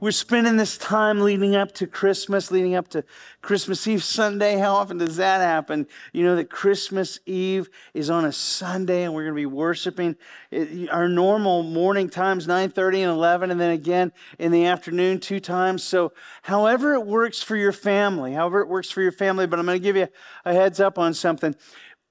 We're spending this time leading up to Christmas, leading up to Christmas Eve Sunday. How often does that happen? You know that Christmas Eve is on a Sunday and we're going to be worshiping. Our normal morning times 9:30 and 11 and then again in the afternoon two times. So, however it works for your family, however it works for your family, but I'm going to give you a heads up on something.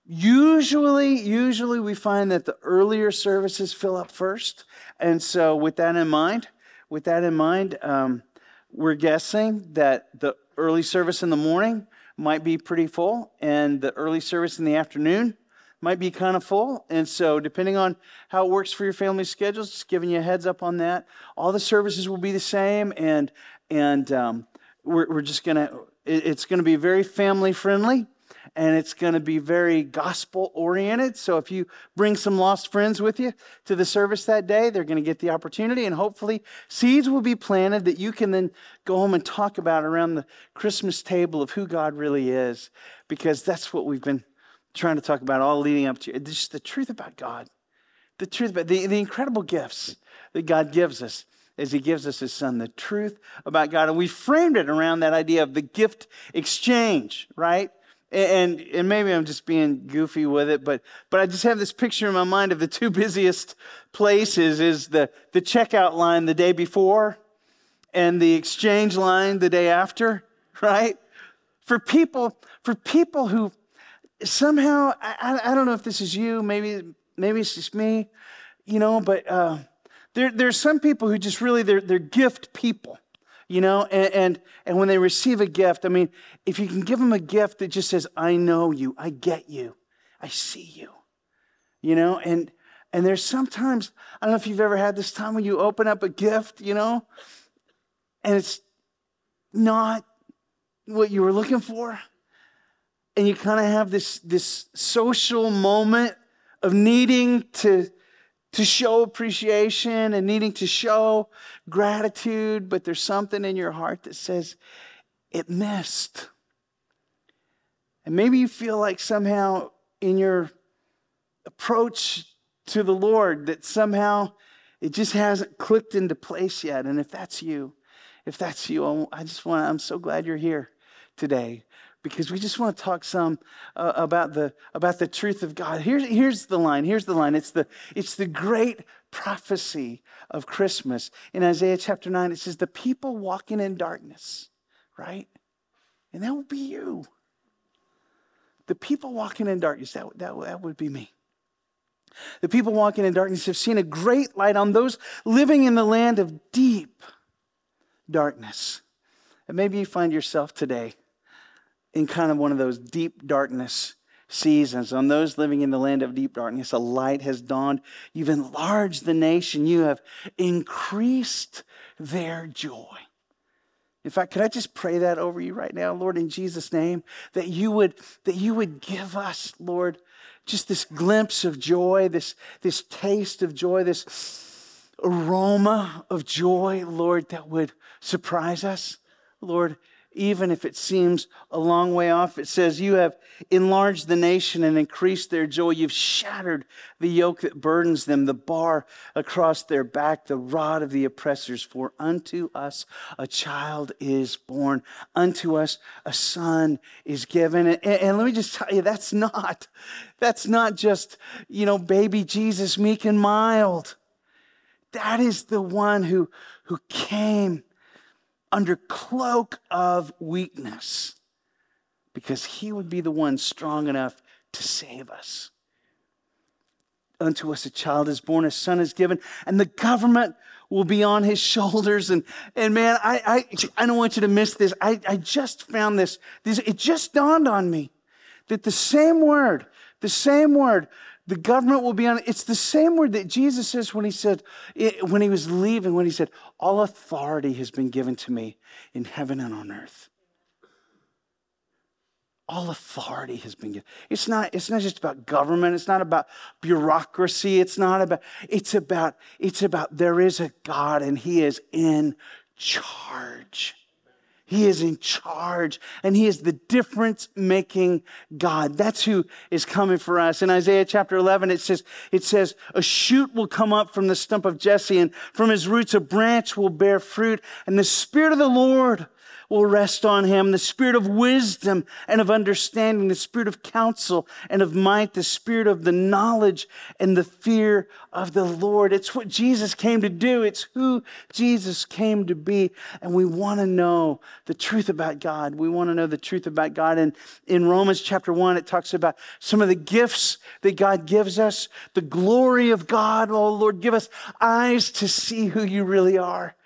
Usually, usually we find that the earlier services fill up first. And so with that in mind, with that in mind, um, we're guessing that the early service in the morning might be pretty full, and the early service in the afternoon might be kind of full. And so, depending on how it works for your family schedules, just giving you a heads up on that. All the services will be the same, and and um, we're, we're just gonna. it's going to be very family friendly and it's going to be very gospel oriented. So if you bring some lost friends with you to the service that day, they're going to get the opportunity, and hopefully, seeds will be planted that you can then go home and talk about around the Christmas table of who God really is, because that's what we've been trying to talk about all leading up to. It's just the truth about God, the truth about the, the incredible gifts that God gives us as he gives us his son, the truth about God. And we framed it around that idea of the gift exchange, right? And and maybe I'm just being goofy with it, but but I just have this picture in my mind of the two busiest places is the the checkout line the day before and the exchange line the day after, right? For people for people who somehow I, I don't know if this is you, maybe maybe it's just me, you know, but uh, there there's some people who just really they're they're gift people you know and, and, and when they receive a gift i mean if you can give them a gift that just says i know you i get you i see you you know and and there's sometimes i don't know if you've ever had this time when you open up a gift you know and it's not what you were looking for and you kind of have this this social moment of needing to to show appreciation and needing to show gratitude, but there's something in your heart that says, it missed. And maybe you feel like somehow in your approach to the Lord that somehow it just hasn't clicked into place yet. And if that's you, if that's you, I just want, I'm so glad you're here today because we just want to talk some uh, about the about the truth of God. Here's here's the line. Here's the line. It's the it's the great prophecy of Christmas in Isaiah chapter nine. It says, "The people walking in darkness, right, and that will be you. The people walking in darkness. That that that would be me." The people walking in darkness have seen a great light on those living in the land of deep darkness. And maybe you find yourself today in kind of one of those deep darkness seasons. On those living in the land of deep darkness, a light has dawned. You've enlarged the nation, you have increased their joy. In fact, could I just pray that over you right now, Lord, in Jesus' name, that you would, that you would give us, Lord, just this glimpse of joy, this, this taste of joy, this aroma of joy, Lord, that would surprise us. Lord, even if it seems a long way off. It says, You have enlarged the nation and increased their joy. You've shattered the yoke that burdens them, the bar across their back, the rod of the oppressors. For unto us a child is born, unto us a son is given. And, and let me just tell you, that's not, that's not just, you know, baby Jesus, meek and mild. That is the one who, who came under cloak of weakness because he would be the one strong enough to save us. Unto us a child is born, a son is given, and the government will be on his shoulders. And, and man, I, I, I don't want you to miss this. I, I just found this, this. It just dawned on me that the same word, the same word the government will be on it's the same word that jesus says when he said when he was leaving when he said all authority has been given to me in heaven and on earth. All authority has been given. It's not it's not just about government. It's not about bureaucracy. It's not about it's about it's about there is a god and he is in charge He is in charge and he is the difference making God. That's who is coming for us. In Isaiah chapter 11, it says, it says, a shoot will come up from the stump of Jesse and from his roots a branch will bear fruit and the spirit of the Lord will rest on him the spirit of wisdom and of understanding, the spirit of counsel and of might, the spirit of the knowledge and the fear of the Lord. It's what Jesus came to do, it's who Jesus came to be. And we want to know the truth about God. We want to know the truth about God. And in Romans chapter 1, it talks about some of the gifts that God gives us, the glory of God. Oh, Lord, give us eyes to see who you really are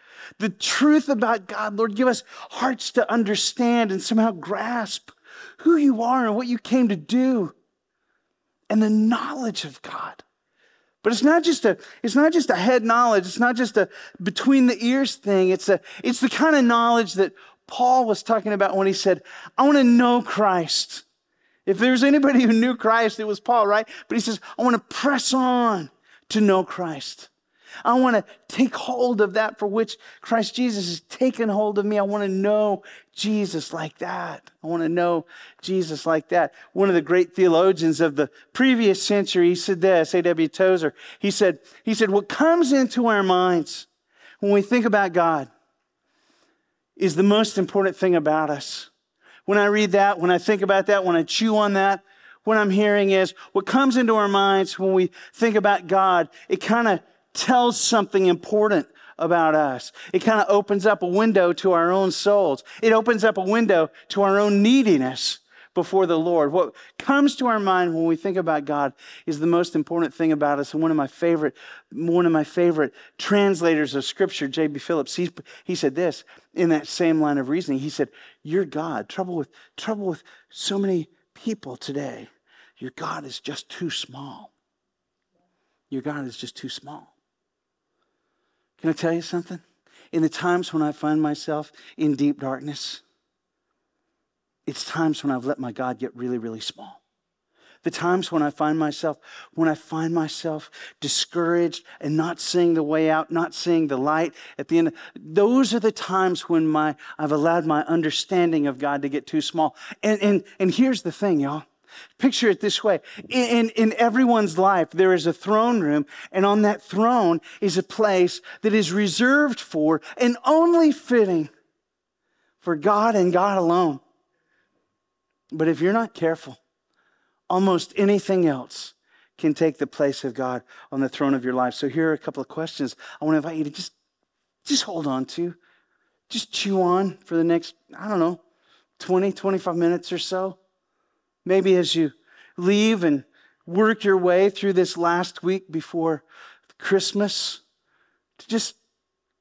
the truth about God. Lord, give us hearts to understand and somehow grasp who you are and what you came to do and the knowledge of God. But it's not just a it's not just a head knowledge, it's not just a between the ears thing. It's a it's the kind of knowledge that Paul was talking about when he said, I want to know Christ. If there's anybody who knew Christ, it was Paul, right? But he says, I want to press on to know Christ. I want to take hold of that for which Christ Jesus has taken hold of me. I want to know Jesus like that. I want to know Jesus like that. One of the great theologians of the previous century, he said this, A.W. Tozer. He said, he said, what comes into our minds when we think about God is the most important thing about us. When I read that, when I think about that, when I chew on that, what I'm hearing is what comes into our minds when we think about God, it kind of tells something important about us. It kind of opens up a window to our own souls. It opens up a window to our own neediness before the Lord. What comes to our mind when we think about God is the most important thing about us. And one of my favorite, one of my favorite translators of Scripture, J.B. Phillips, he, he said this in that same line of reasoning. He said, "Your God, trouble with trouble with so many people today. Your God is just too small. Your God is just too small." Can I tell you something? In the times when I find myself in deep darkness, it's times when I've let my God get really, really small. The times when I find myself, when I find myself discouraged and not seeing the way out, not seeing the light at the end, those are the times when my I've allowed my understanding of God to get too small. And and and here's the thing, y'all. Picture it this way. In, in everyone's life, there is a throne room, and on that throne is a place that is reserved for and only fitting for God and God alone. But if you're not careful, almost anything else can take the place of God on the throne of your life. So here are a couple of questions I want to invite you to just, just hold on to. Just chew on for the next, I don't know, 20, 25 minutes or so. Maybe as you leave and work your way through this last week before Christmas, to just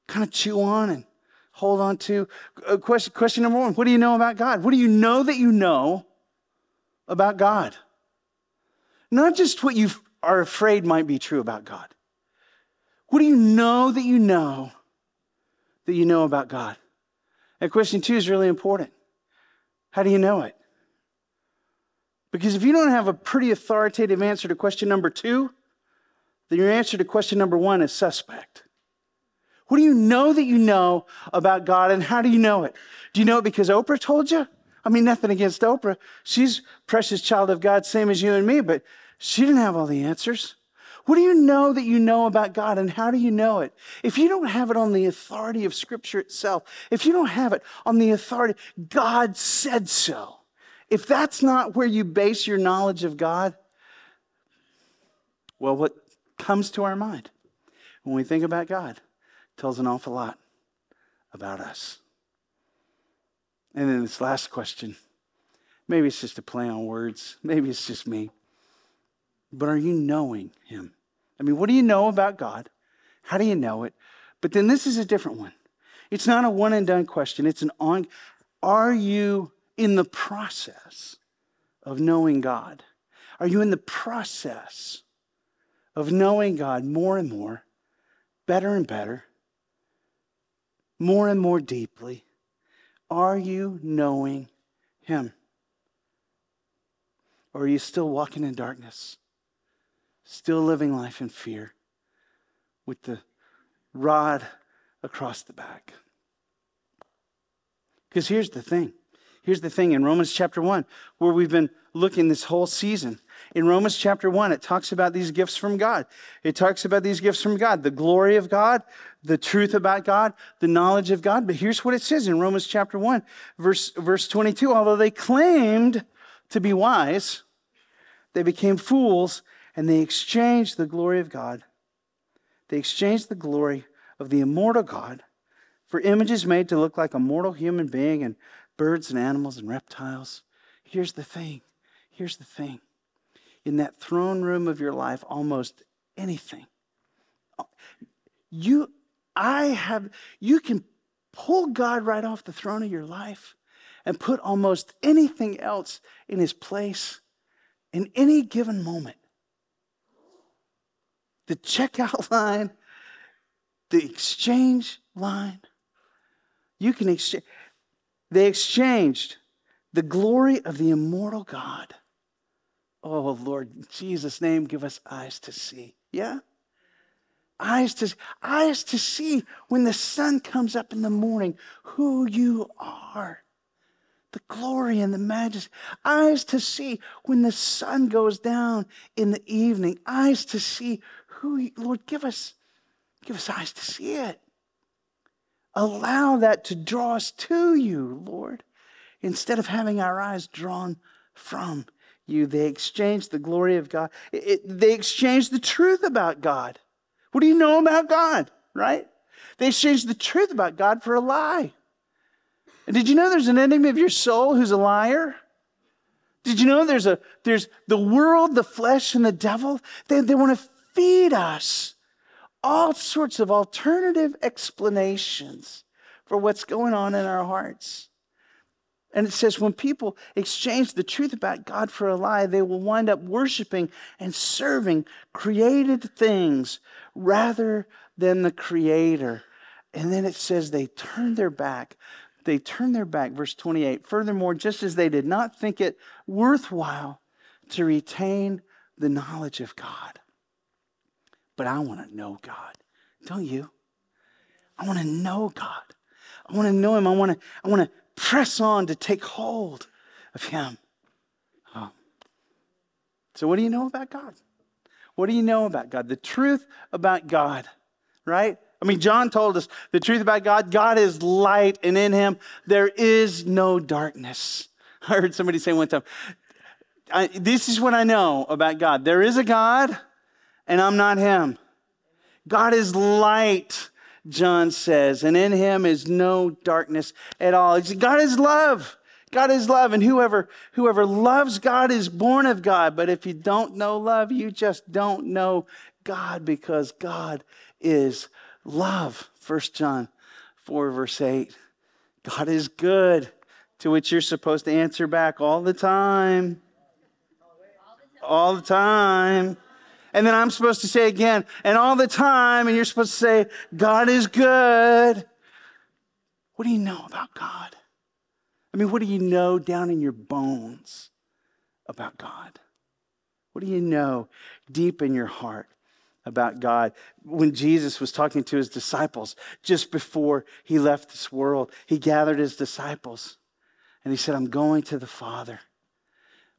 kind of chew on and hold on to. Uh, question, question number one What do you know about God? What do you know that you know about God? Not just what you are afraid might be true about God. What do you know that you know that you know about God? And question two is really important. How do you know it? Because if you don't have a pretty authoritative answer to question number two, then your answer to question number one is suspect. What do you know that you know about God and how do you know it? Do you know it because Oprah told you? I mean, nothing against Oprah. She's precious child of God, same as you and me, but she didn't have all the answers. What do you know that you know about God and how do you know it? If you don't have it on the authority of Scripture itself, if you don't have it on the authority, God said so if that's not where you base your knowledge of God, well, what comes to our mind when we think about God tells an awful lot about us. And then this last question maybe it's just a play on words, maybe it's just me. But are you knowing Him? I mean, what do you know about God? How do you know it? But then this is a different one. It's not a one and done question. It's an on. Are you in the process of knowing God? Are you in the process of knowing God more and more, better and better, more and more deeply? Are you knowing Him? Or are you still walking in darkness, still living life in fear with the rod across the back? Because here's the thing. Here's the thing in Romans chapter 1, where we've been looking this whole season. In Romans chapter 1, it talks about these gifts from God. It talks about these gifts from God, the glory of God, the truth about God, the knowledge of God. But here's what it says in Romans chapter 1, verse, verse 22 although they claimed to be wise, they became fools and they exchanged the glory of God. They exchanged the glory of the immortal God for images made to look like a mortal human being and birds and animals and reptiles. Here's the thing. Here's the thing. In that throne room of your life, almost anything. You, I have, you can pull God right off the throne of your life and put almost anything else in his place in any given moment. The checkout line, the exchange line. You can exchange. They exchanged the glory of the immortal God. Oh, Lord, in Jesus' name, give us eyes to see. Yeah? Eyes to, eyes to see when the sun comes up in the morning who you are the glory and the majesty. Eyes to see when the sun goes down in the evening. Eyes to see who, Lord, give us, give us eyes to see it. Allow that to draw us to you, Lord, instead of having our eyes drawn from you. They exchanged the glory of God. It, it, they exchanged the truth about God. What do you know about God, right? They exchanged the truth about God for a lie. And did you know there's an enemy of your soul who's a liar? Did you know there's a there's the world, the flesh, and the devil? They, they want to feed us all sorts of alternative explanations for what's going on in our hearts. And it says when people exchange the truth about God for a lie, they will wind up worshiping and serving created things rather than the Creator. And then it says they turn their back they turn their back. Verse 28 Furthermore, just as they did not think it worthwhile to retain the knowledge of God. But I want to know God. Don't you? I want to know God. I want to know Him. I want to, I want to press on to take hold of Him. Oh. So, what do you know about God? What do you know about God? The truth about God, right? I mean, John told us the truth about God God is light, and in him there is no darkness. I heard somebody say one time, This is what I know about God there is a God, and I'm not him. God is light, John says, and in him is no darkness at all. God is love. God is love, and whoever whoever loves God is born of God. But if you don't know love, you just don't know God because God is love. 1 John 4, verse 8. God is good, to which you're supposed to answer back all the time. All the time. And then I'm supposed to say again, and all the time, and you're supposed to say, God is good. What do you know about God? I mean, what do you know down in your bones about God? What do you know deep in your heart about God. When Jesus was talking to his disciples just before he left this world, he gathered his disciples and he said, I'm going to the Father.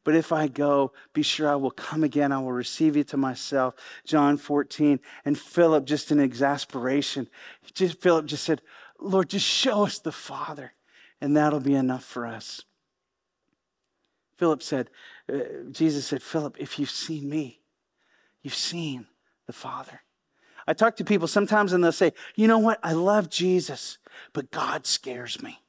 But if I go, be sure I will come again. I will receive you to myself. John 14. And Philip, just in exasperation, just, Philip just said, Lord, just show us the Father, and that'll be enough for us. Philip said, uh, Jesus said, Philip, if you've seen me, you've seen the Father. I talk to people sometimes and they'll say, You know what? I love Jesus, but God scares me.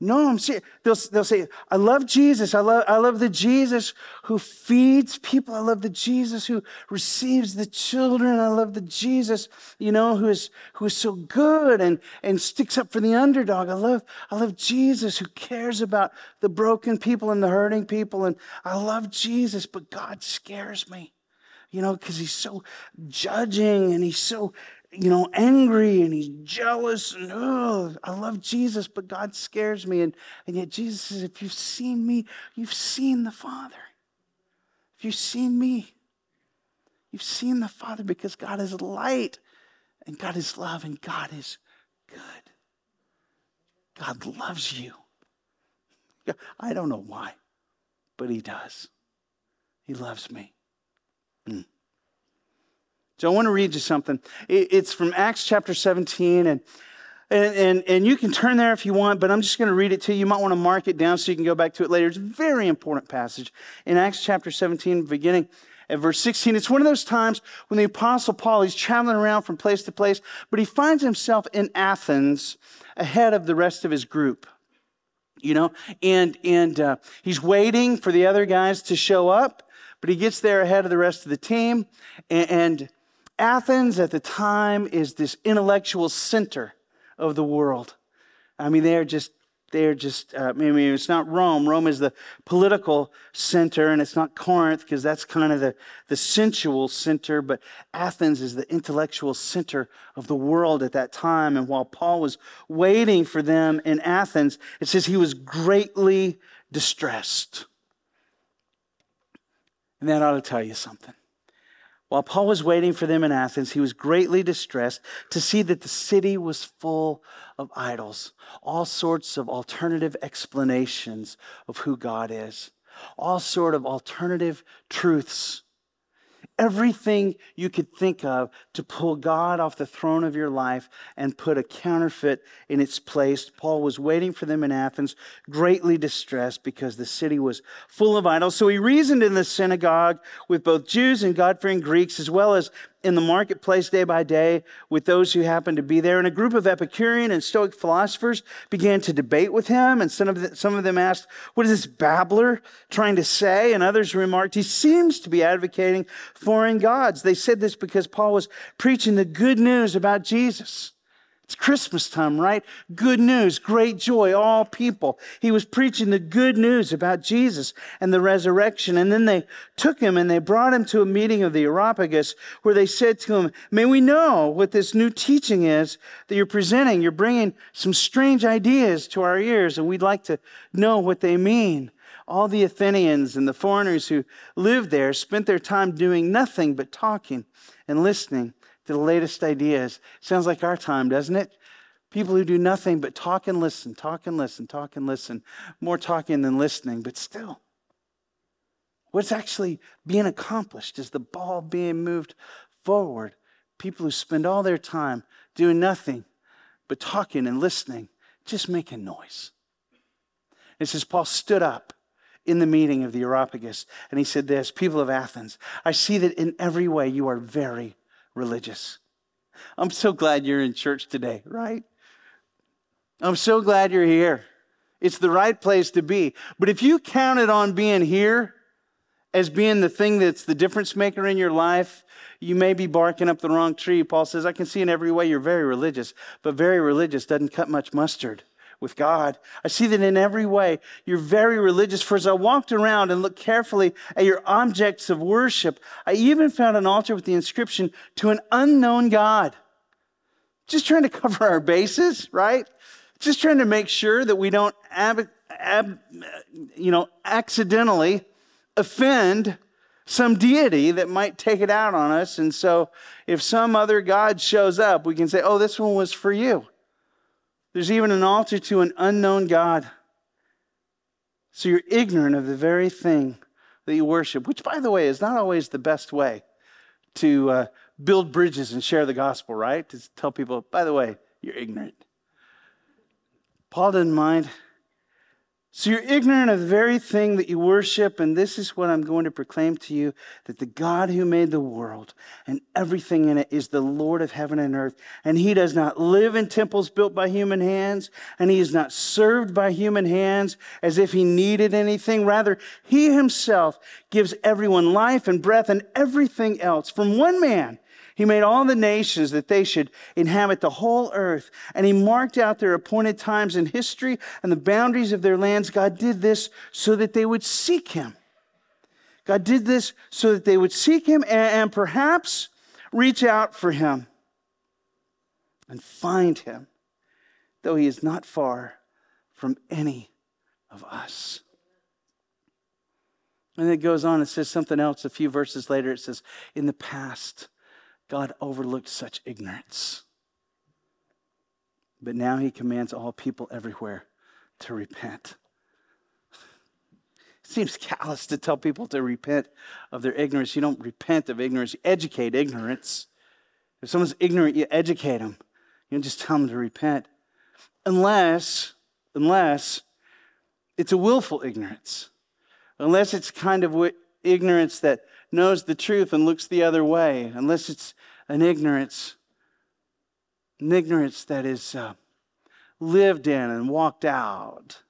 No, I'm serious. They'll, they'll say, I love Jesus. I love, I love the Jesus who feeds people. I love the Jesus who receives the children. I love the Jesus, you know, who is, who is so good and, and sticks up for the underdog. I love, I love Jesus who cares about the broken people and the hurting people. And I love Jesus, but God scares me you know, because he's so judging and he's so, you know, angry and he's jealous. And oh, I love Jesus, but God scares me. And, and yet Jesus says, if you've seen me, you've seen the Father. If you've seen me, you've seen the Father because God is light and God is love and God is good. God loves you. I don't know why, but He does. He loves me. Mm. So I want to read you something. It's from Acts chapter 17, and and, and, and you can turn there if you want, but I'm just going to read it to you. You might want to mark it down so you can go back to it later. It's a very important passage in Acts chapter 17, beginning at verse 16. It's one of those times when the Apostle Paul, he's traveling around from place to place, but he finds himself in Athens ahead of the rest of his group. You know, and, and uh, he's waiting for the other guys to show up, but he gets there ahead of the rest of the team. and, and Athens at the time is this intellectual center of the world. I mean, they're just they're just, uh, I mean, it's not Rome. Rome is the political center, and it's not Corinth because that's kind of the, the sensual center, but Athens is the intellectual center of the world at that time. And while Paul was waiting for them in Athens, it says he was greatly distressed. And that ought to tell you something. While Paul was waiting for them in Athens, he was greatly distressed to see that the city was full of idols, all sorts of alternative explanations of who God is, all sort of alternative truths everything you could think of to pull God off the throne of your life and put a counterfeit in its place. Paul was waiting for them in Athens, greatly distressed because the city was full of idols. So he reasoned in the synagogue with both Jews and God fearing Greeks, as well as in the marketplace day by day with those who happened to be there. And a group of Epicurean and Stoic philosophers began to debate with him. And some of, the, some of them asked, What is this babbler trying to say? And others remarked, He seems to be advocating foreign gods. They said this because Paul was preaching the good news about Jesus. It's Christmas time, right? Good news, great joy, all people. He was preaching the good news about Jesus and the resurrection. And then they took him and they brought him to a meeting of the Areopagus where they said to him, May we know what this new teaching is that you're presenting? You're bringing some strange ideas to our ears, and we'd like to know what they mean. All the Athenians and the foreigners who lived there spent their time doing nothing but talking and listening to the latest ideas. Sounds like our time, doesn't it? People who do nothing but talk and listen, talk and listen, talk and listen. More talking than listening, but still. What's actually being accomplished? Is the ball being moved forward? People who spend all their time doing nothing but talking and listening, just making noise. It says Paul stood up in the meeting of the Areopagus and he said this People of Athens, I see that in every way you are very religious. I'm so glad you're in church today, right? I'm so glad you're here. It's the right place to be. But if you counted on being here as being the thing that's the difference maker in your life, you may be barking up the wrong tree. Paul says, I can see in every way you're very religious, but very religious doesn't cut much mustard with God. I see that in every way you're very religious. For as I walked around and looked carefully at your objects of worship, I even found an altar with the inscription to an unknown God. Just trying to cover our bases, right? Just trying to make sure that we don't, ab, ab, you know, accidentally offend some deity that might take it out on us. And so if some other God shows up, we can say, oh, this one was for you. There's even an altar to an unknown God. So you're ignorant of the very thing that you worship, which, by the way, is not always the best way to uh, build bridges and share the gospel, right? To tell people, by the way, you're ignorant. Paul didn't mind. So you're ignorant of the very thing that you worship, and this is what I'm going to proclaim to you that the God who made the world and everything in it is the Lord of heaven and earth, and he does not live in temples built by human hands, and he is not served by human hands as if he needed anything. Rather, he himself gives everyone life and breath and everything else from one man he made all the nations that they should inhabit the whole earth, and he marked out their appointed times in history and the boundaries of their lands. God did this so that they would seek him. God did this so that they would seek him and, and perhaps reach out for him and find him, though he is not far from any of us. And it goes on, it says something else a few verses later. It says, In the past, God overlooked such ignorance. But now he commands all people everywhere to repent. It seems callous to tell people to repent of their ignorance. You don't repent of ignorance, you educate ignorance. If someone's ignorant, you educate them. You don't just tell them to repent. Unless, unless it's a willful ignorance. Unless it's kind of ignorance that knows the truth and looks the other way. Unless it's an ignorance, an ignorance that is uh, lived in and walked out.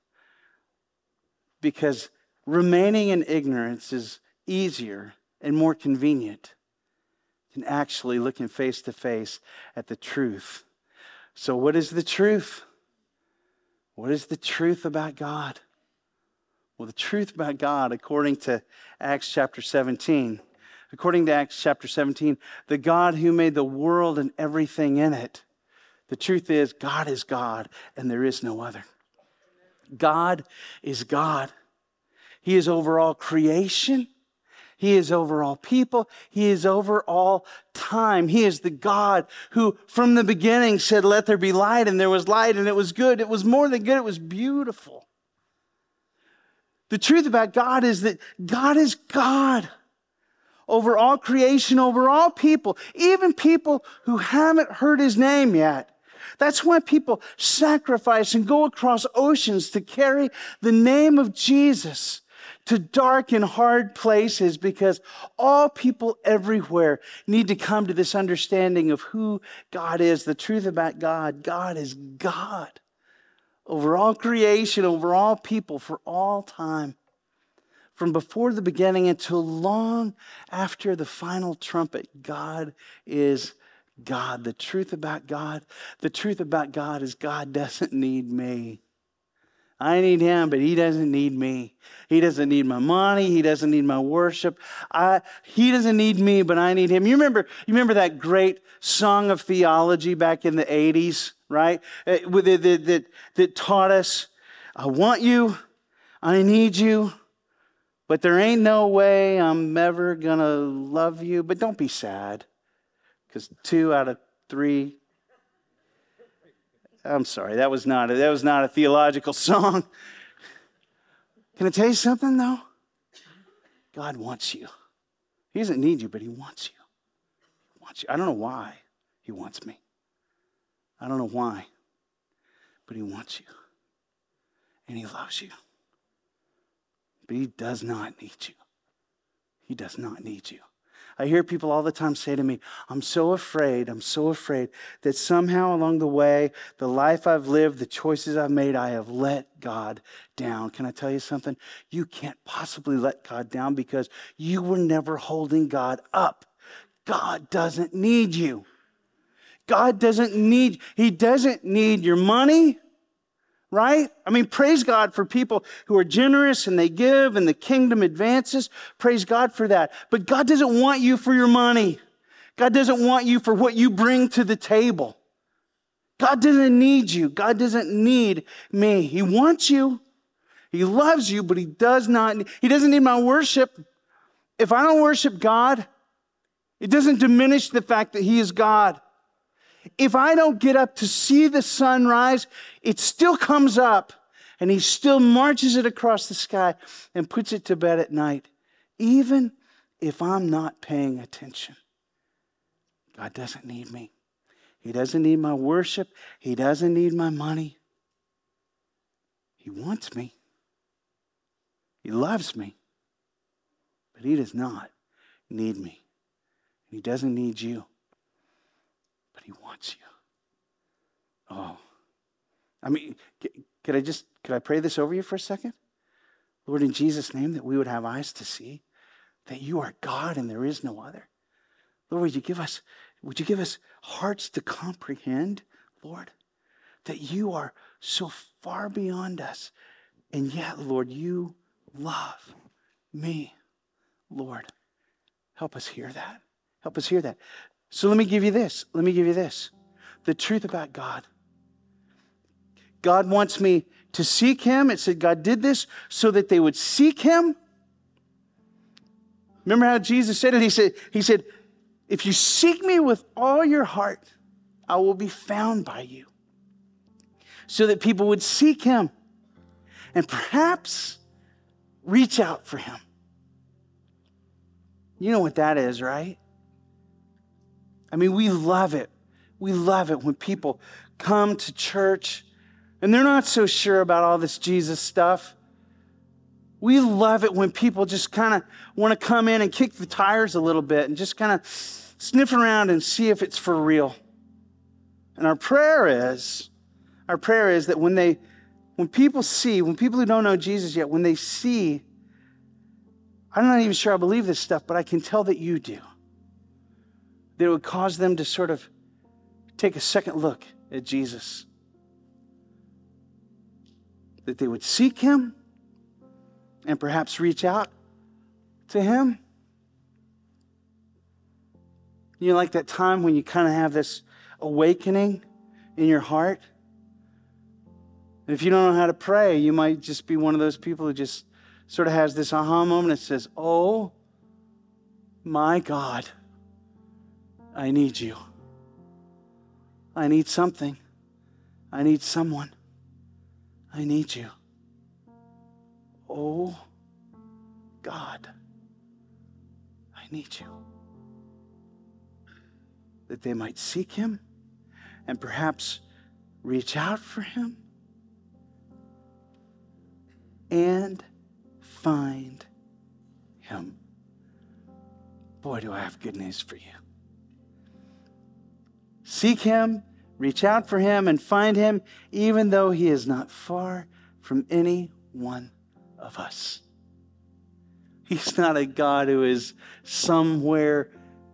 Because remaining in ignorance is easier and more convenient than actually looking face to face at the truth. So, what is the truth? What is the truth about God? Well, the truth about God, according to Acts chapter 17, according to Acts chapter 17, the God who made the world and everything in it, the truth is, God is God and there is no other. God is God. He is over all creation. He is over all people. He is over all time. He is the God who, from the beginning, said, Let there be light, and there was light, and it was good. It was more than good, it was beautiful. The truth about God is that God is God over all creation, over all people, even people who haven't heard his name yet. That's why people sacrifice and go across oceans to carry the name of Jesus to dark and hard places because all people everywhere need to come to this understanding of who God is, the truth about God. God is God over all creation, over all people, for all time. From before the beginning until long after the final trumpet, God is God. The truth about God, the truth about God is God doesn't need me. I need him, but he doesn't need me. He doesn't need my money. He doesn't need my worship. I, he doesn't need me, but I need him. You remember, you remember that great song of theology back in the 80s? Right? That, that, that taught us, I want you, I need you, but there ain't no way I'm ever going to love you. But don't be sad, because two out of three. I'm sorry, that was not a, that was not a theological song. Can I tell you something though? God wants you. He doesn't need you, but He wants you. He wants you. I don't know why He wants me. I don't know why, but He wants you and He loves you. But He does not need you. He does not need you. I hear people all the time say to me, I'm so afraid, I'm so afraid that somehow along the way, the life I've lived, the choices I've made, I have let God down. Can I tell you something? You can't possibly let God down because you were never holding God up. God doesn't need you. God doesn't need, He doesn't need your money, right? I mean, praise God for people who are generous and they give and the kingdom advances. Praise God for that. But God doesn't want you for your money. God doesn't want you for what you bring to the table. God doesn't need you. God doesn't need me. He wants you. He loves you, but he does not he doesn't need my worship. If I don't worship God, it doesn't diminish the fact that he is God. If I don't get up to see the sunrise, it still comes up and he still marches it across the sky and puts it to bed at night, even if I'm not paying attention. God doesn't need me. He doesn't need my worship. He doesn't need my money. He wants me. He loves me. But He does not need me. And he doesn't need you. He wants you. Oh. I mean, could I just, could I pray this over you for a second? Lord, in Jesus' name, that we would have eyes to see that you are God and there is no other. Lord, would you give us, would you give us hearts to comprehend, Lord, that you are so far beyond us. And yet, Lord, you love me. Lord, help us hear that. Help us hear that. So let me give you this. Let me give you this. The truth about God. God wants me to seek Him. It said God did this so that they would seek Him. Remember how Jesus said it? He said, he said, If you seek me with all your heart, I will be found by you. so that people would seek him and perhaps reach out for him. You know what that is, right? I mean, we love it. We love it when people come to church and they're not so sure about all this Jesus stuff. We love it when people just kind of want to come in and kick the tires a little bit and just kind of sniff around and see if it's for real. And our prayer is, our prayer is that when they, when people see, when people who don't know Jesus yet, when they see, I'm not even sure I believe this stuff, but I can tell that you do. That it would cause them to sort of take a second look at Jesus. That they would seek him and perhaps reach out to Him? You know, like that time when you kind of have this awakening in your heart? And if you don't know how to pray, you might just be one of those people who just sort of has this aha moment that says, Oh my God, I need you. I need something. I need someone. I need you. Oh God, I need you. That they might seek him and perhaps reach out for him and find him. Boy, do I have good news for you. Seek him, reach out for him, and find him, even though he is not far from any one of us. He's not a God who is somewhere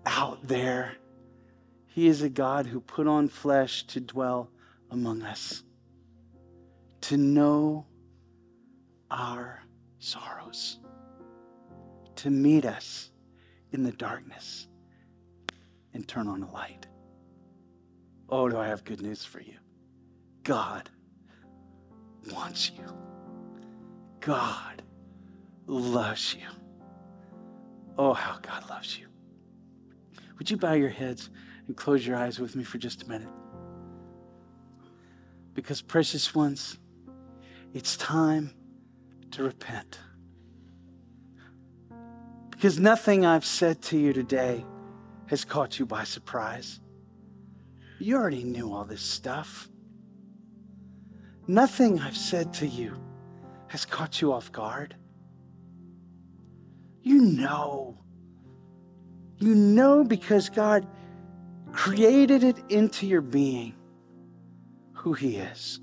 out there. He is a God who put on flesh to dwell among us, to know our sorrows, to meet us in the darkness and turn on a light. Oh, do I have good news for you? God wants you. God loves you. Oh, how God loves you. Would you bow your heads and close your eyes with me for just a minute? Because, precious ones, it's time to repent. Because nothing I've said to you today has caught you by surprise. You already knew all this stuff. Nothing I've said to you has caught you off guard. You know. You know because God created it into your being who He is.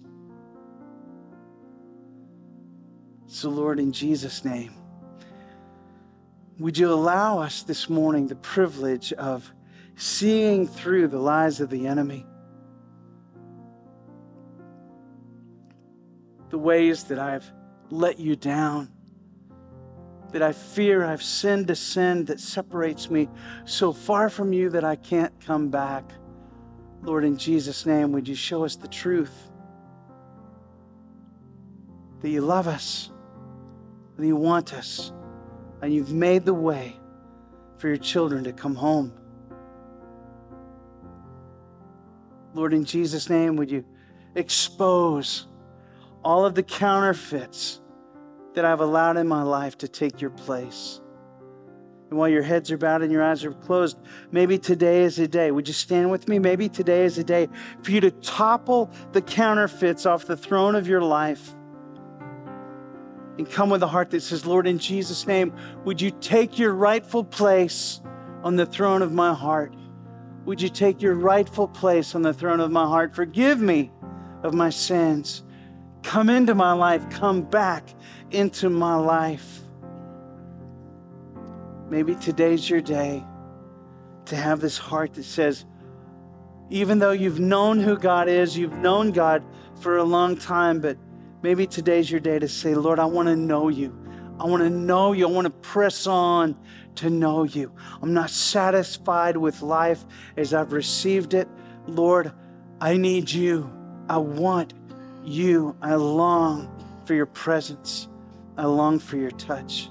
So, Lord, in Jesus' name, would you allow us this morning the privilege of seeing through the lies of the enemy? The ways that I've let you down. That I fear I've sinned a sin that separates me so far from you that I can't come back. Lord, in Jesus' name, would you show us the truth? That you love us, that you want us, and you've made the way for your children to come home. Lord, in Jesus' name, would you expose all of the counterfeits that I've allowed in my life to take your place. And while your heads are bowed and your eyes are closed, maybe today is a day. Would you stand with me? Maybe today is a day for you to topple the counterfeits off the throne of your life and come with a heart that says, Lord, in Jesus' name, would you take your rightful place on the throne of my heart? Would you take your rightful place on the throne of my heart? Forgive me of my sins. Come into my life. Come back into my life. Maybe today's your day to have this heart that says, even though you've known who God is, you've known God for a long time, but maybe today's your day to say, Lord, I want to know you. I want to know you. I want to press on to know you. I'm not satisfied with life as I've received it. Lord, I need you. I want you. I long for your presence. I long for your touch.